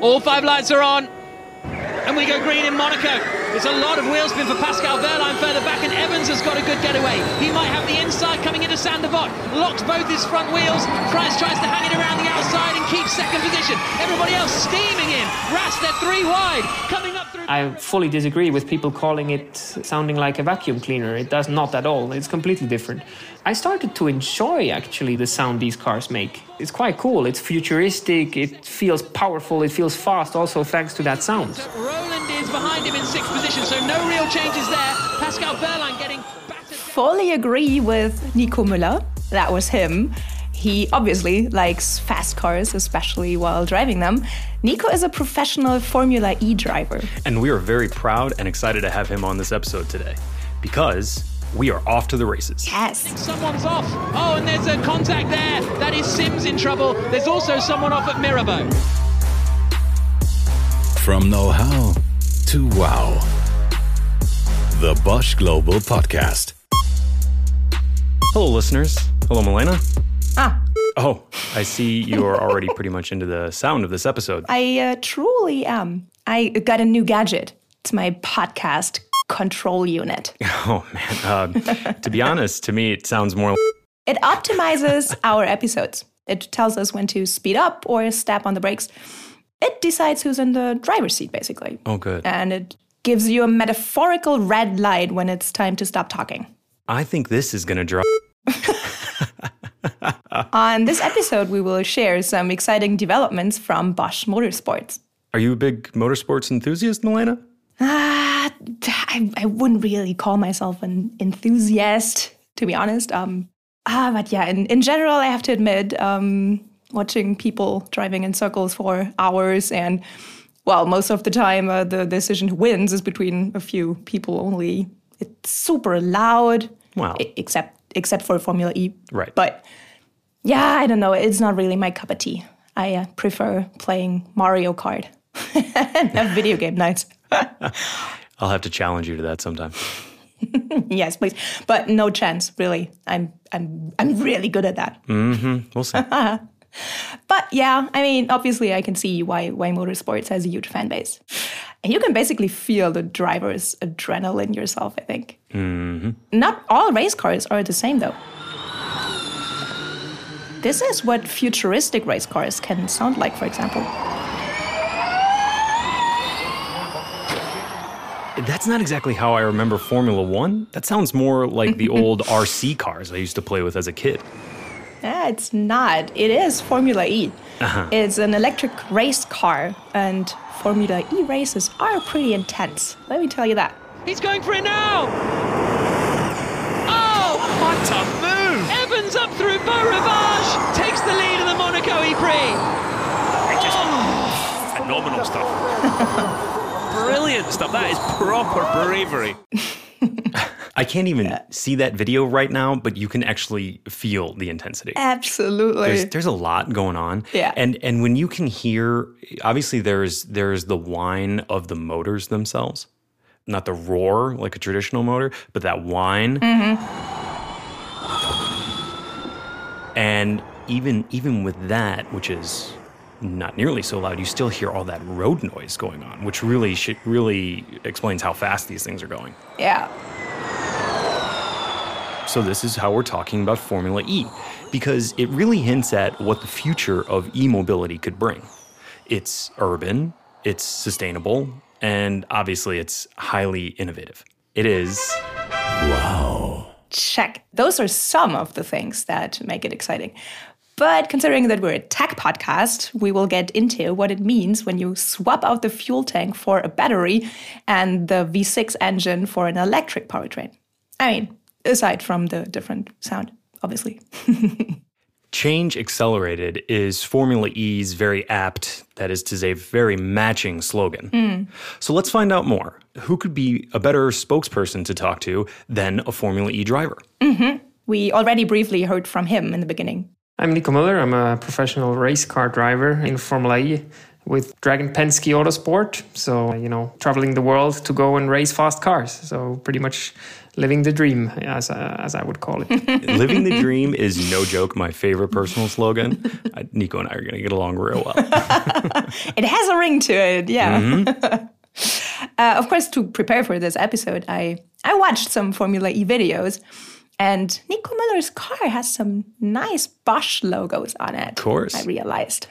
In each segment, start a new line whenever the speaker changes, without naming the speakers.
All five lights are on. And we go green in Monaco. It's a lot of wheel spin for Pascal Wehrlein further back, and Evans has got a good getaway. He might have the inside coming into Sainte Devote. Locks both his front wheels. Price tries to hang it around the outside and keeps second position. Everybody else steaming in. Rast at three wide. Coming up through.
I fully disagree with people calling it sounding like a vacuum cleaner. It does not at all. It's completely different. I started to enjoy actually the sound these cars make. It's quite cool. It's futuristic. It feels powerful. It feels fast. Also thanks to that sound.
Rowland is behind him in sixth position, so no real changes there. Pascal Wehrlein getting battered.
Fully agree with Nico Müller. That was him. He obviously likes fast cars, especially while driving them. Nico is a professional Formula E driver.
And we are very proud and excited to have him on this episode today because we are off to the races.
Yes.
Someone's off. Oh, and there's a contact there. That is Sims in trouble. There's also someone off at Mirabeau.
From know how to wow. The Bosch Global Podcast.
Hello, listeners. Hello, Milena.
Ah,
Oh, I see you are already pretty much into the sound of this episode.
I uh, truly am. I got a new gadget. It's my podcast control unit.
Oh, man. Uh, to be honest, to me, it sounds more.
It optimizes our episodes. It tells us when to speed up or step on the brakes. It decides who's in the driver's seat, basically.
Oh, good.
And it gives you a metaphorical red light when it's time to stop talking.
I think this is going to drop.
On this episode, we will share some exciting developments from Bosch Motorsports.
Are you a big motorsports enthusiast, Milena?
Ah, I, I wouldn't really call myself an enthusiast, to be honest. Um, ah, but yeah, in, in general, I have to admit, um, watching people driving in circles for hours and, well, most of the time, uh, the decision who wins is between a few people only. It's super loud.
Wow.
except except for Formula E.
Right.
But yeah, I don't know. It's not really my cup of tea. I uh, prefer playing Mario Kart and video game nights.
I'll have to challenge you to that sometime.
yes, please. But no chance, really. I'm I'm I'm really good at that. Mm-hmm.
We'll see.
But yeah, I mean, obviously, I can see why why motorsports has a huge fan base, and you can basically feel the driver's adrenaline yourself. I think. Mm-hmm. Not all race cars are the same, though. This is what futuristic race cars can sound like, for example.
That's not exactly how I remember Formula One. That sounds more like the old RC cars I used to play with as a kid.
Yeah, it's not. It is Formula E.
Uh-huh.
It's an electric race car, and Formula E races are pretty intense. Let me tell you that.
He's going for it now. Oh,
What a move!
Evans up through Beau Rivage. Takes the lead in the Monaco E Prix.
Phenomenal stuff. Brilliant stuff. That is proper bravery.
I can't even see that video right now, but you can actually feel the intensity.
Absolutely.
There's, there's a lot going on.
Yeah.
And and when you can hear obviously there's there's the whine of the motors themselves. Not the roar like a traditional motor, but that whine. Mm-hmm. And even even with that, which is not nearly so loud, you still hear all that road noise going on, which really should, really explains how fast these things are going.
yeah.
So this is how we're talking about Formula E, because it really hints at what the future of e-mobility could bring. It's urban, it's sustainable, and obviously it's highly innovative. It is wow.
Check. Those are some of the things that make it exciting. But considering that we're a tech podcast, we will get into what it means when you swap out the fuel tank for a battery and the V6 engine for an electric powertrain. I mean, aside from the different sound, obviously.
Change Accelerated is Formula E's very apt, that is to say, very matching slogan. Hmm. So let's find out more. Who could be a better spokesperson to talk to than a Formula E driver? Mm-hmm.
We already briefly heard from him in the beginning.
I'm Nico Müller. I'm a professional race car driver in Formula E. with Dragon Penske Autosport. So, you know, traveling the world to go and race fast cars. So, pretty much living the dream, as, uh, as I would call it.
Living the dream is no joke my favorite personal slogan. Uh, Nico and I are going to get along real well.
It has a ring to it, yeah. uh, of course, to prepare for this episode, I, I watched some Formula E videos. And Nico Müller's car has some nice Bosch logos on it. Of
course.
I realized.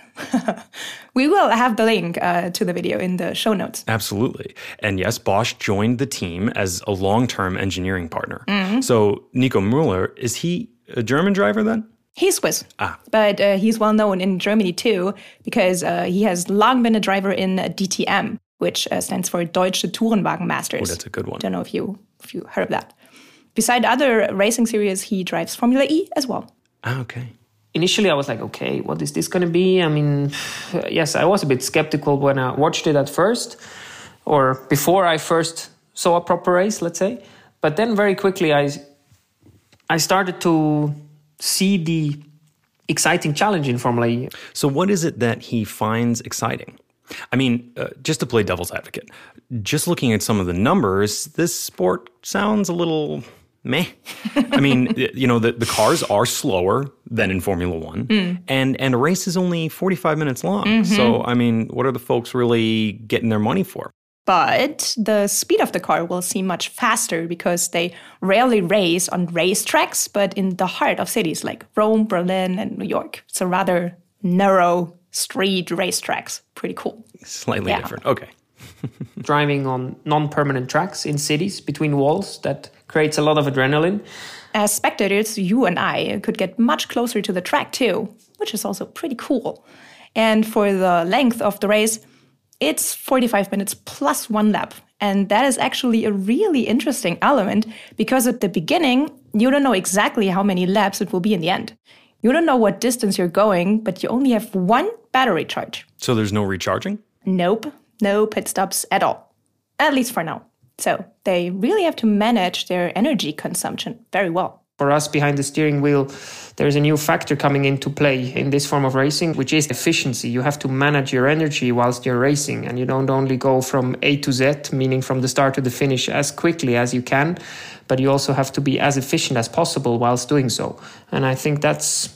we will have the link uh, to the video in the show notes.
Absolutely. And yes, Bosch joined the team as a long term engineering partner. So, Nico Müller, is he a German driver then?
He's Swiss, ah. but uh, he's well known in Germany too because uh, he has long been a driver in uh, DTM, which uh, stands for Deutsche Tourenwagen Masters.
Oh, that's a good one.
Don't know if you if you heard of that. Beside other racing series, he drives Formula E as well.
Ah, okay.
initially I was like, okay, what is this going to be? I mean, yes, I was a bit skeptical when I watched it at first, or before I first saw a proper race, let's say. But then very quickly, I I started to see the exciting challenge in Formula E.
So, what is it that he finds exciting? I mean, uh, just to play devil's advocate, just looking at some of the numbers, this sport sounds a little meh. I mean, you know, the, the cars are slower than in Formula One, mm. and, and a race is only 45 minutes long. Mm-hmm. So, I mean, what are the folks really getting their money for?
But the speed of the car will seem much faster because they rarely race on racetracks, but in the heart of cities like Rome, Berlin, and New York. So rather narrow street racetracks. Pretty cool.
Slightly
Yeah.
different. Okay.
driving on non-permanent tracks in cities between walls that creates a lot of adrenaline
As spectators, you and I could get much closer to the track too, which is also pretty cool. And for the length of the race, it's 45 minutes plus one lap. And that is actually a really interesting element because at the beginning, you don't know exactly how many laps it will be in the end. You don't know what distance you're going, but you only have one battery charge.
So, there's no recharging?
Nope, no pit stops at all. At least for now. So they really have to manage their energy consumption very well.
for us behind the steering wheel, there's a new factor coming into play in this form of racing, which is efficiency. You have to manage your energy whilst you're racing, and you don't only go from A to Z, meaning from the start to the finish, as quickly as you can, but you also have to be as efficient as possible whilst doing so. And I think that's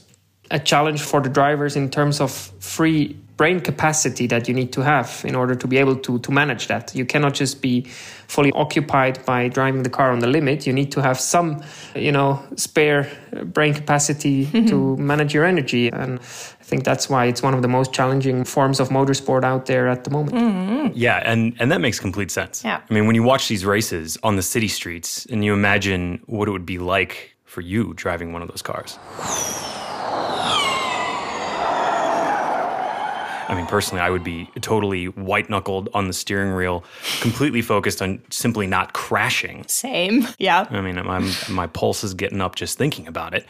a challenge for the drivers in terms of free brain capacity that you need to have in order to be able to to manage that. You cannot just be fully occupied by driving the car on the limit. You need to have some, you know, spare brain capacity to manage your energy and I think that's why it's one of the most challenging forms of motorsport out there at the moment. Mm-hmm.
Yeah, and and that makes complete sense.
Yeah.
I mean, when you watch these races on the city streets and you imagine what it would be like for you driving one of those cars. I mean, personally, I would be totally white knuckled on the steering wheel, completely focused on simply not crashing.
Same. Yeah.
I mean, my my pulse is getting up just thinking about it.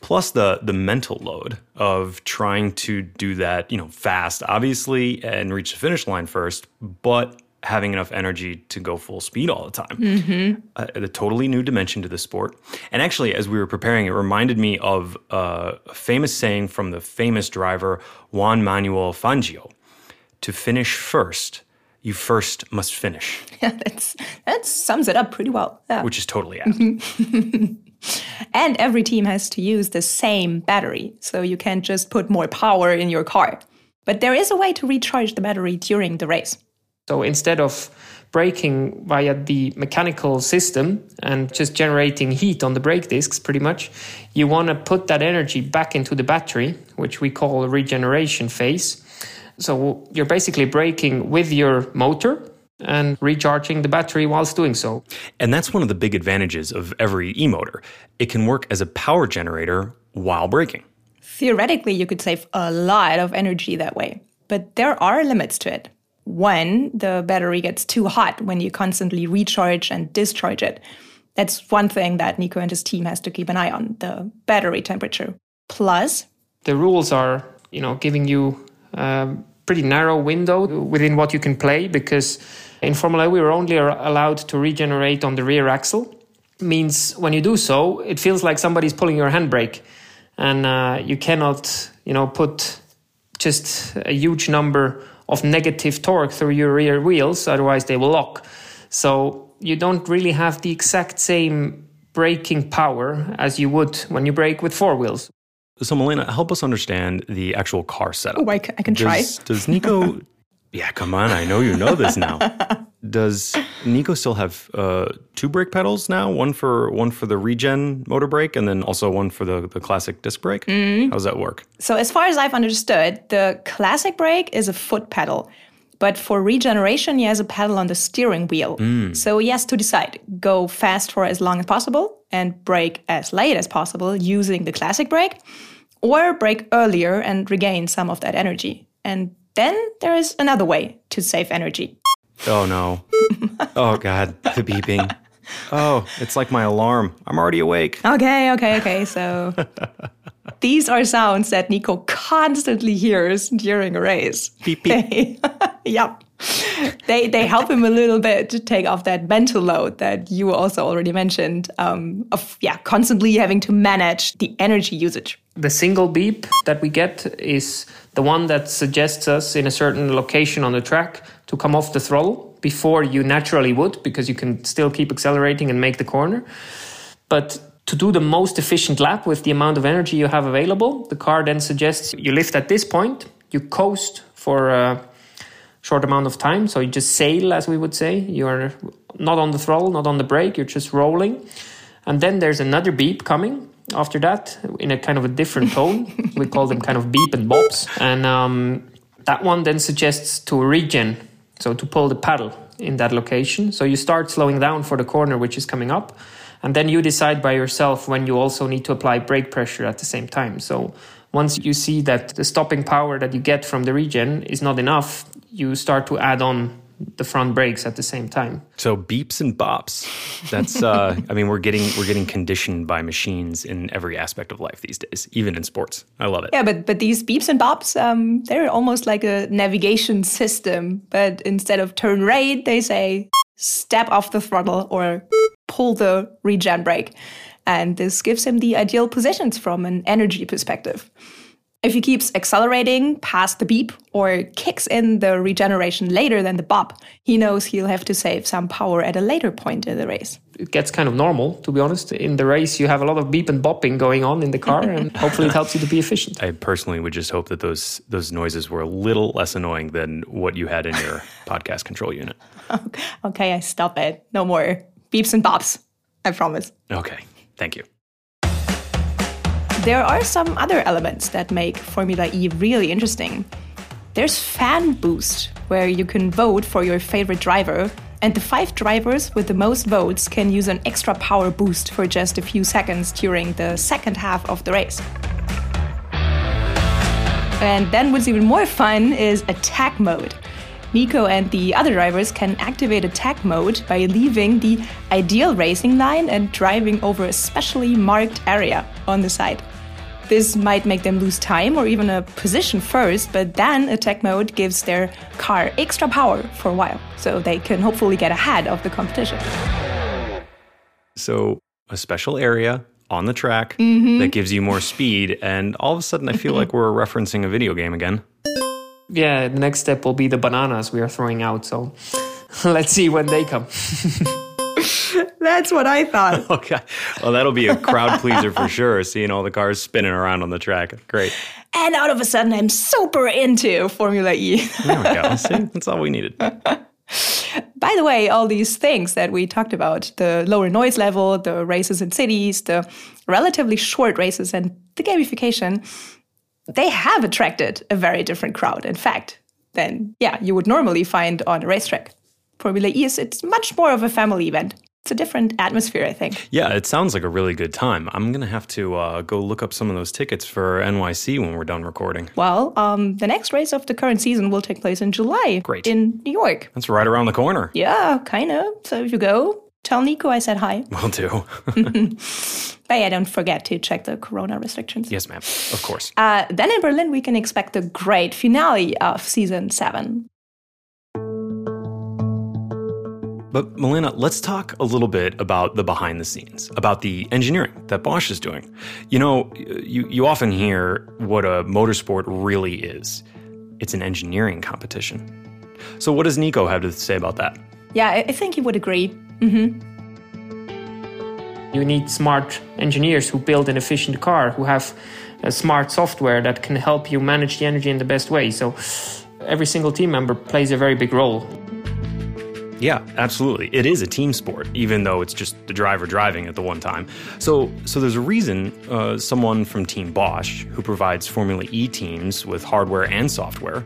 Plus the the mental load of trying to do that, you know, fast, obviously, and reach the finish line first, but having enough energy to go full speed all the time. Mm-hmm. Uh, a totally new dimension to the sport. And actually, as we were preparing, it reminded me of uh, a famous saying from the famous driver Juan Manuel Fangio: "To finish first, you first must finish,"
Yeah, that's that sums it up pretty well. Yeah.
which is totally apt.
And every team has to use the same battery, so you can't just put more power in your car. But there is a way to recharge the battery during the race.
So instead of braking via the mechanical system and just generating heat on the brake discs, pretty much, you want to put that energy back into the battery, which we call a regeneration phase. So you're basically braking with your motor and recharging the battery whilst doing so.
And that's one of the big advantages of every e motor. It can work as a power generator while braking.
Theoretically, you could save a lot of energy that way, but there are limits to it. One, the battery gets too hot when you constantly recharge and discharge it. That's one thing that Nico and his team has to keep an eye on the battery temperature. Plus,
the rules are, you know, giving you a pretty narrow window within what you can play because in Formula E we were only allowed to regenerate on the rear axle. Means when you do so, it feels like somebody's pulling your handbrake, and uh, you cannot, you know, put just a huge number of negative torque through your rear wheels, otherwise they will lock. So you don't really have the exact same braking power as you would when you brake with four wheels.
So, Milena, help us understand the actual car setup.
Oh, I ca- I can try.
Does, does Nico? yeah, come on. I know you know this now. Does Nico still have uh, two brake pedals now? One for one for the regen motor brake, and then also one for the, the classic disc brake.
Mm-hmm.
How does that work?
So, as far as I've understood, the classic brake is a foot pedal. But for regeneration, he has a pedal on the steering wheel. So he has to decide go fast for as long as possible and brake as late as possible using the classic brake, or brake earlier and regain some of that energy. And then there is another way to save energy.
Oh no! oh god, the beeping. Oh, it's like my alarm. I'm already awake.
Okay, okay, okay. So these are sounds that Nico constantly hears during a race.
Beep beep.
yep. They they help him a little bit to take off that mental load that you also already mentioned um, of yeah constantly having to manage the energy usage.
The single beep that we get is the one that suggests us in a certain location on the track to come off the throttle before you naturally would, because you can still keep accelerating and make the corner. But to do the most efficient lap with the amount of energy you have available, the car then suggests you lift at this point, you coast for a short amount of time. So you just sail, as we would say. You're not on the throttle, not on the brake, you're just rolling. And then there's another beep coming after that in a kind of a different tone. we call them kind of beep and bops. And um, that one then suggests to regen, so to pull the paddle in that location. So you start slowing down for the corner which is coming up. And then you decide by yourself when you also need to apply brake pressure at the same time. So once you see that the stopping power that you get from the regen is not enough, you start to add on the front brakes at the same time.
So beeps and bops. That's uh I mean we're getting we're getting conditioned by machines in every aspect of life these days, even in sports. I love it.
Yeah, but but these beeps and bops, um, they're almost like a navigation system. But instead of turn right, they say step off the throttle or pull the regen brake. And this gives him the ideal positions from an energy perspective. If he keeps accelerating past the beep or kicks in the regeneration later than the bop, he knows he'll have to save some power at a later point in the race.
It gets kind of normal, to be honest. In the race, you have a lot of beep and bopping going on in the car, and hopefully it helps you to be efficient.
I personally would just hope that those those noises were a little less annoying than what you had in your podcast control unit.
Okay, I stop it. No more beeps and bops. I promise.
Okay. Thank you.
There are some other elements that make Formula E really interesting. There's Fan Boost, where you can vote for your favorite driver, and the five drivers with the most votes can use an extra power boost for just a few seconds during the second half of the race. And then what's even more fun is attack mode. Nico and the other drivers can activate attack mode by leaving the ideal racing line and driving over a specially marked area on the side. This might make them lose time or even a position first, but then attack mode gives their car extra power for a while, so they can hopefully get ahead of the competition.
So a special area on the track mm-hmm. that gives you more speed, and all of a sudden I feel like we're referencing a video game again.
Yeah, the next step will be the bananas we are throwing out. So let's see when they come.
That's what I thought.
Okay. Well, that'll be a crowd pleaser for sure, seeing all the cars spinning around on the track. Great.
and out of a sudden, I'm super into Formula E.
There we go. See, that's all we needed.
By the way, all these things that we talked about the lower noise level, the races in cities, the relatively short races, and the gamification they have attracted a very different crowd, in fact, than yeah, you would normally find on a racetrack. Formula E is it's much more of a family event. It's a different atmosphere, I think.
Yeah, it sounds like a really good time. I'm going to have to uh, go look up some of those tickets for NYC when we're done recording.
Well, um, the next race of the current season will take place in July.
Great.
In New York.
That's right around the corner.
Yeah, kind of. So if you go, tell Nico I said hi.
Will do.
But yeah, don't forget to check the corona restrictions.
yes, ma'am. Of course.
Uh, then in Berlin, we can expect the great finale of season seven.
But Milena, let's talk a little bit about the behind the scenes, about the engineering that Bosch is doing. You know, you, you often hear what a motorsport really is. it's an engineering competition. So, what does Nico have to say about that?
Yeah, I I think he would agree. Mm-hmm.
You need smart engineers who build an efficient car, who have a smart software that can help you manage the energy in the best way. So every single team member plays a very big role.
Yeah, absolutely. It is a team sport, even though it's just the driver driving at the one time. So, so there's a reason uh, someone from Team Bosch, who provides Formula E teams with hardware and software,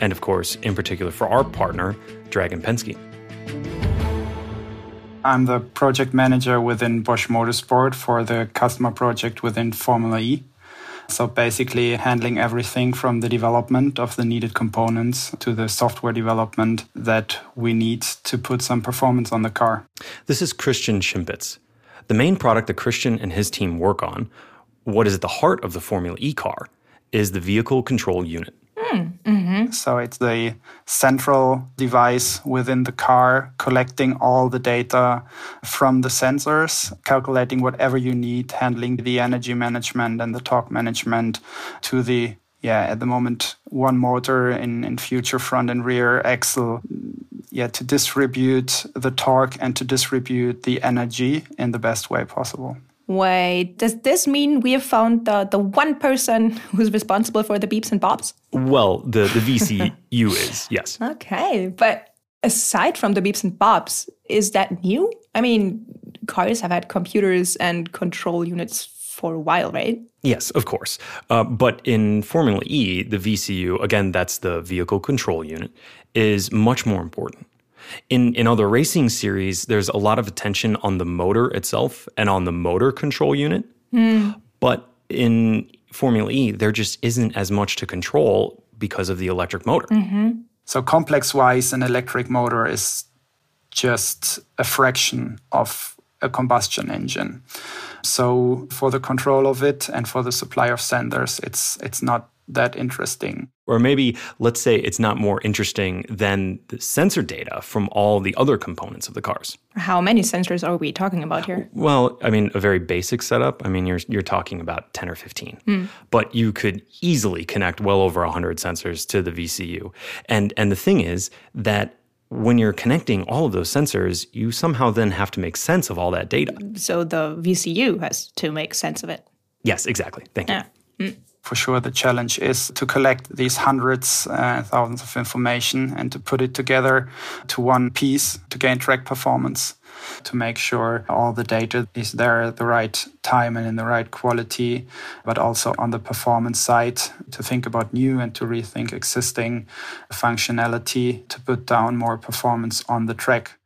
and of course, in particular for our partner, Dragon Penske.
I'm the project manager within Bosch Motorsport for the customer project within Formula E. So basically handling everything from the development of the needed components to the software development that we need to put some performance on the car.
This is Christian Schimpitz. The main product that Christian and his team work on, what is at the heart of the Formula E car, is the vehicle control unit. Hmm, mm-hmm.
So it's the central device within the car collecting all the data from the sensors, calculating whatever you need, handling the energy management and the torque management to the yeah, at the moment one motor in, in future front and rear axle yeah, to distribute the torque and to distribute the energy in the best way possible.
Wait, does this mean we have found the, the one person who's responsible for the beeps and bops?
Well, the, the VCU is, yes.
Okay, but aside from the beeps and bops, is that new? I mean, cars have had computers and control units for a while, right?
Yes, of course. Uh, but in Formula E, the VCU, again, that's the vehicle control unit, is much more important. In, in other racing series, there's a lot of attention on the motor itself and on the motor control unit. Hmm. But in Formula E, there just isn't as much to control because of the electric motor. Mm-hmm.
So complex wise, an electric motor is just a fraction of a combustion engine. So for the control of it and for the supply of senders, it's it's not that interesting.
Or maybe let's say it's not more interesting than the sensor data from all the other components of the cars.
How many sensors are we talking about here?
Well, I mean, a very basic setup. I mean, you're you're talking about ten or fifteen, hmm. but you could easily connect well over hundred sensors to the VCU. And and the thing is that when you're connecting all of those sensors, you somehow then have to make sense of all that data.
So the VCU has to make sense of it.
Yes, exactly. Thank you.
Yeah. Hmm.
For sure, the challenge is to collect these hundreds, uh, thousands of information and to put it together to one piece to gain track performance, to make sure all the data is there at the right time and in the right quality, but also on the performance side to think about new and to rethink existing functionality to put down more performance on the track.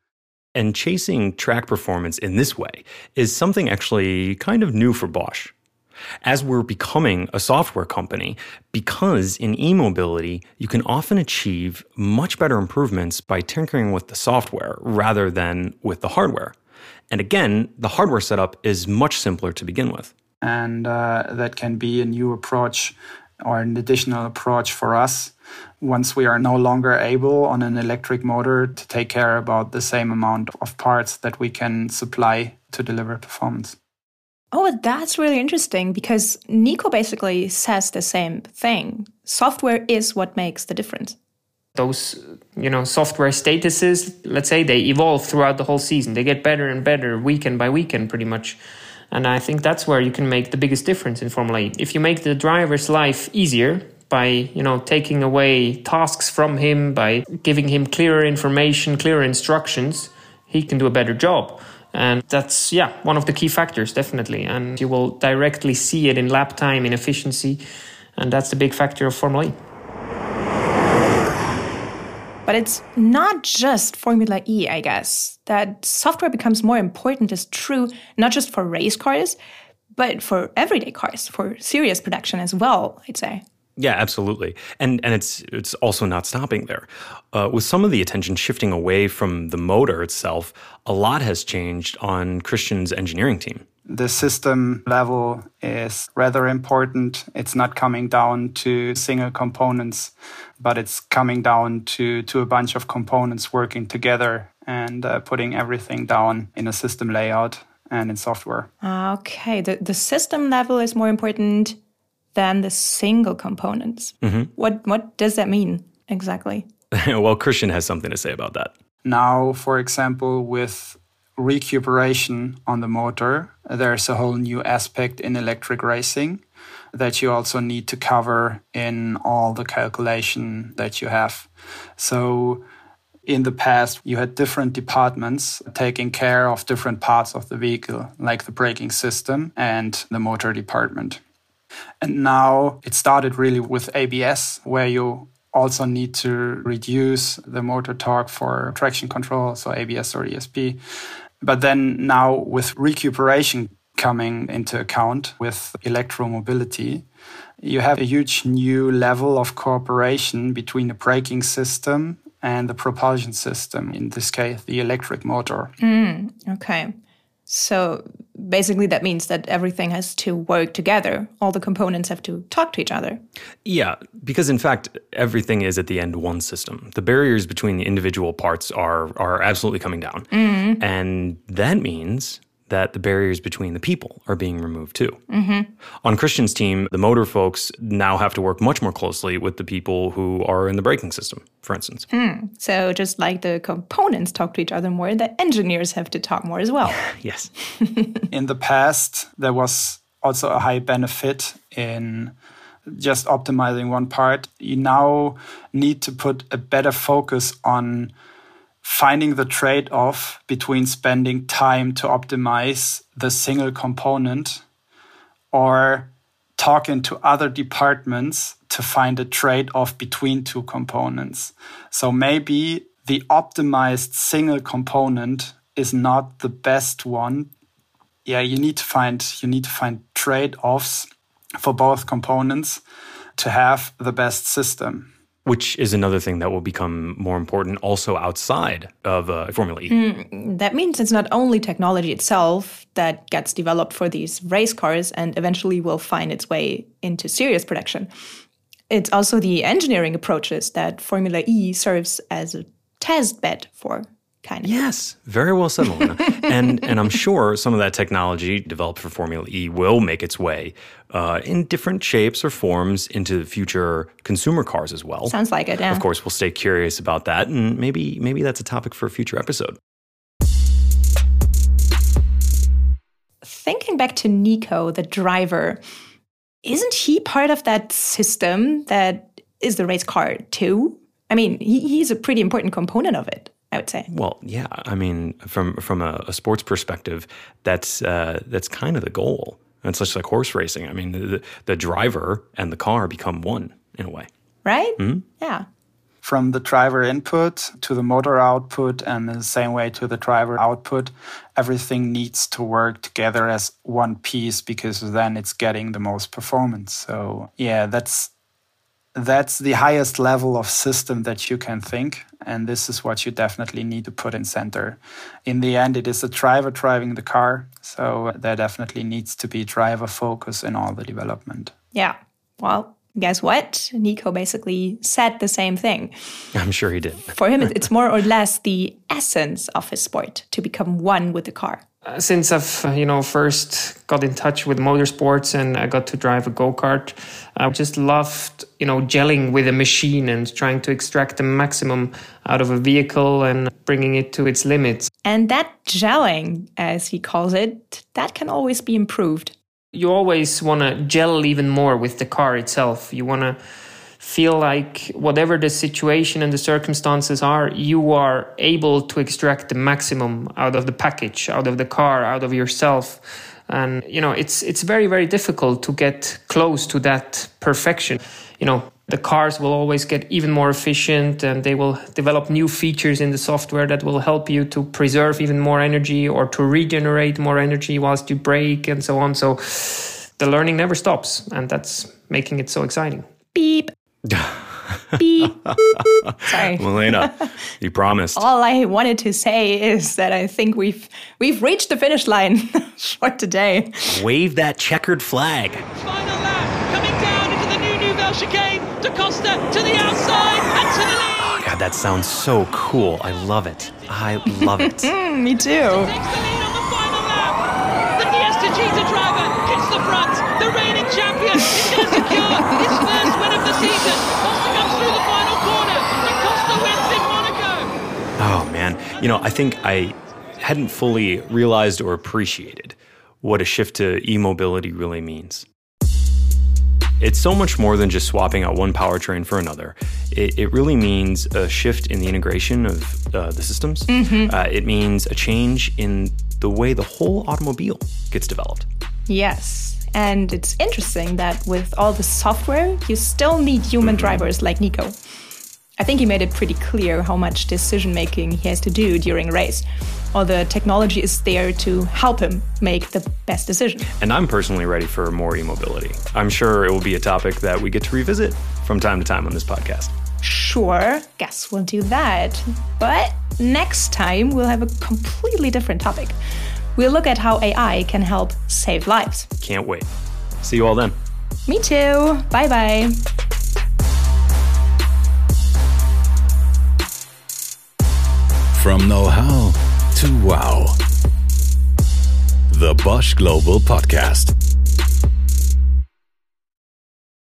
And chasing track performance in this way is something actually kind of new for Bosch. As we're becoming a software company, because in e mobility, you can often achieve much better improvements by tinkering with the software rather than with the hardware. And again, the hardware setup is much simpler to begin with.
and uh, that can be a new approach or an additional approach for us once we are no longer able on an electric motor to take care about the same amount of parts that we can supply to deliver performance.
Oh, that's really interesting because Nico basically says the same thing. Software is what makes the difference.
Those, you know, software statuses, let's say they evolve throughout the whole season. They get better and better weekend by weekend, pretty much. And I think that's where you can make the biggest difference in Formula E. If you make the driver's life easier by, you know, taking away tasks from him, by giving him clearer information, clearer instructions, he can do a better job. And that's, yeah, one of the key factors, definitely. And you will directly see it in lap time, in efficiency. And that's the big factor of Formula E.
But it's not just Formula E, I guess. That software becomes more important is true, not just for race cars, but for everyday cars, for serious production as well, I'd say.
Yeah, absolutely, and and it's it's also not stopping there. Uh, with some of the attention shifting away from the motor itself, a lot has changed on Christian's engineering team.
The system level is rather important. It's not coming down to single components, but it's coming down to, to a bunch of components working together and uh, putting everything down in a system layout and in software.
Okay, the, the system level is more important than the single components. Mm-hmm. What what does that mean exactly?
well, Christian has something to say about that.
Now, for example, with recuperation on the motor, there's a whole new aspect in electric racing that you also need to cover in all the calculation that you have. So, in the past, you had different departments taking care of different parts of the vehicle, like the braking system and the motor department. And now it started really with ABS, where you also need to reduce the motor torque for traction control, so ABS or ESP. But then now with recuperation coming into account with electromobility, you have a huge new level of cooperation between the braking system and the propulsion system, in this case, the electric motor.
Mm, okay. So basically, that means that everything has to work together. All the components have to talk to each other.
Yeah, because in fact, everything is at the end one system. The barriers between the individual parts are are absolutely coming down, mm-hmm. and that means that the barriers between the people are being removed too. Mm-hmm. On Christian's team, the motor folks now have to work much more closely with the people who are in the braking system, for instance. Hmm.
So just like the components talk to each other more, the engineers have to talk more as well.
Yes.
in the past, there was also a high benefit in just optimizing one part. You now need to put a better focus on finding the trade off between spending time to optimize the single component or talking to other departments to find a trade off between two components. So maybe the optimized single component is not the best one yeah you need to find you need to find trade-offs for both components to have the best system
Which is another thing that will become more important also outside of uh, Formula E.
That means it's not only technology itself that gets developed for these race cars and eventually will find its way into serious production. It's also the engineering approaches that Formula E serves as a test bed for, kind of.
Yes, very well said, Milena. and and I'm sure some of that technology developed for Formula E will make its way uh, in different shapes or forms into future consumer cars as well.
Sounds like it, yeah.
Of course, we'll stay curious about that, and maybe maybe that's a topic for a future episode.
Thinking back to Nico, the driver, isn't he part of that system that is the race car too? I mean, he, he's a pretty important component of it, I would say.
Well, yeah, I mean, from from a, a sports perspective, that's uh, that's kind of the goal. And it's just like horse racing. I mean, the, the driver and the car become one in a way.
Right? Yeah.
from the driver input to the motor output and the same way to the driver output everything needs to work together as one piece because then it's getting the most performance so yeah that's that's the highest level of system that you can think and this is what you definitely need to put in center in the end it is the driver driving the car so there definitely needs to be driver focus in all the development
Yeah. Well, guess what? Nico basically said the same thing.
I'm sure he did.
For him, it's more or less the essence of his sport to become one with the car.
Uh, since I've uh, you know first got in touch with motorsports and I got to drive a go kart, I just loved you know gelling with a machine and trying to extract the maximum out of a vehicle and bringing it to its limits.
And that gelling, as he calls it, that can always be improved.
You always want to gel even more with the car itself. You want to feel like whatever the situation and the circumstances are, you are able to extract the maximum out of the package, out of the car, out of yourself. And you know, it's it's very very difficult to get close to that perfection. You know, the cars will always get even more efficient and they will develop new features in the software that will help you to preserve even more energy or to regenerate more energy whilst you brake and so on. So the learning never stops and that's making it so exciting.
Beep. Beep. Sorry.
Milena, you promised.
All I wanted to say is that I think we've we've reached the finish line for today.
Wave that checkered flag.
Final lap, coming down into the new Nouvelle chicane. Da Costa to the outside and to the lead.
Oh, God, that sounds so cool. I love it. I love it.
Me too.
The on the final lap. The DS Techeetah driver hits the front. The reigning champion is going to secure his season. Costa comes through the final corner. Da Costa wins in Monaco.
Oh man, you know, I think I hadn't fully realized or appreciated what a shift to e-mobility really means. It's so much more than just swapping out one powertrain for another. It, it really means a shift in the integration of uh, the systems. Uh, it means a change in the way the whole automobile gets developed.
Yes. And it's interesting that with all the software, you still need human mm-hmm. drivers like Nico. I think he made it pretty clear how much decision making he has to do during a race. All the technology is there to help him make the best decision.
And I'm personally ready for more e-mobility. I'm sure it will be a topic that we get to revisit from time to time on this podcast.
Sure, guess we'll do that. But next time, we'll have a completely different topic. We'll look at how AI can help save lives.
Can't wait. See you all then.
Me too. Bye bye.
From know how to wow. The Bosch Global Podcast.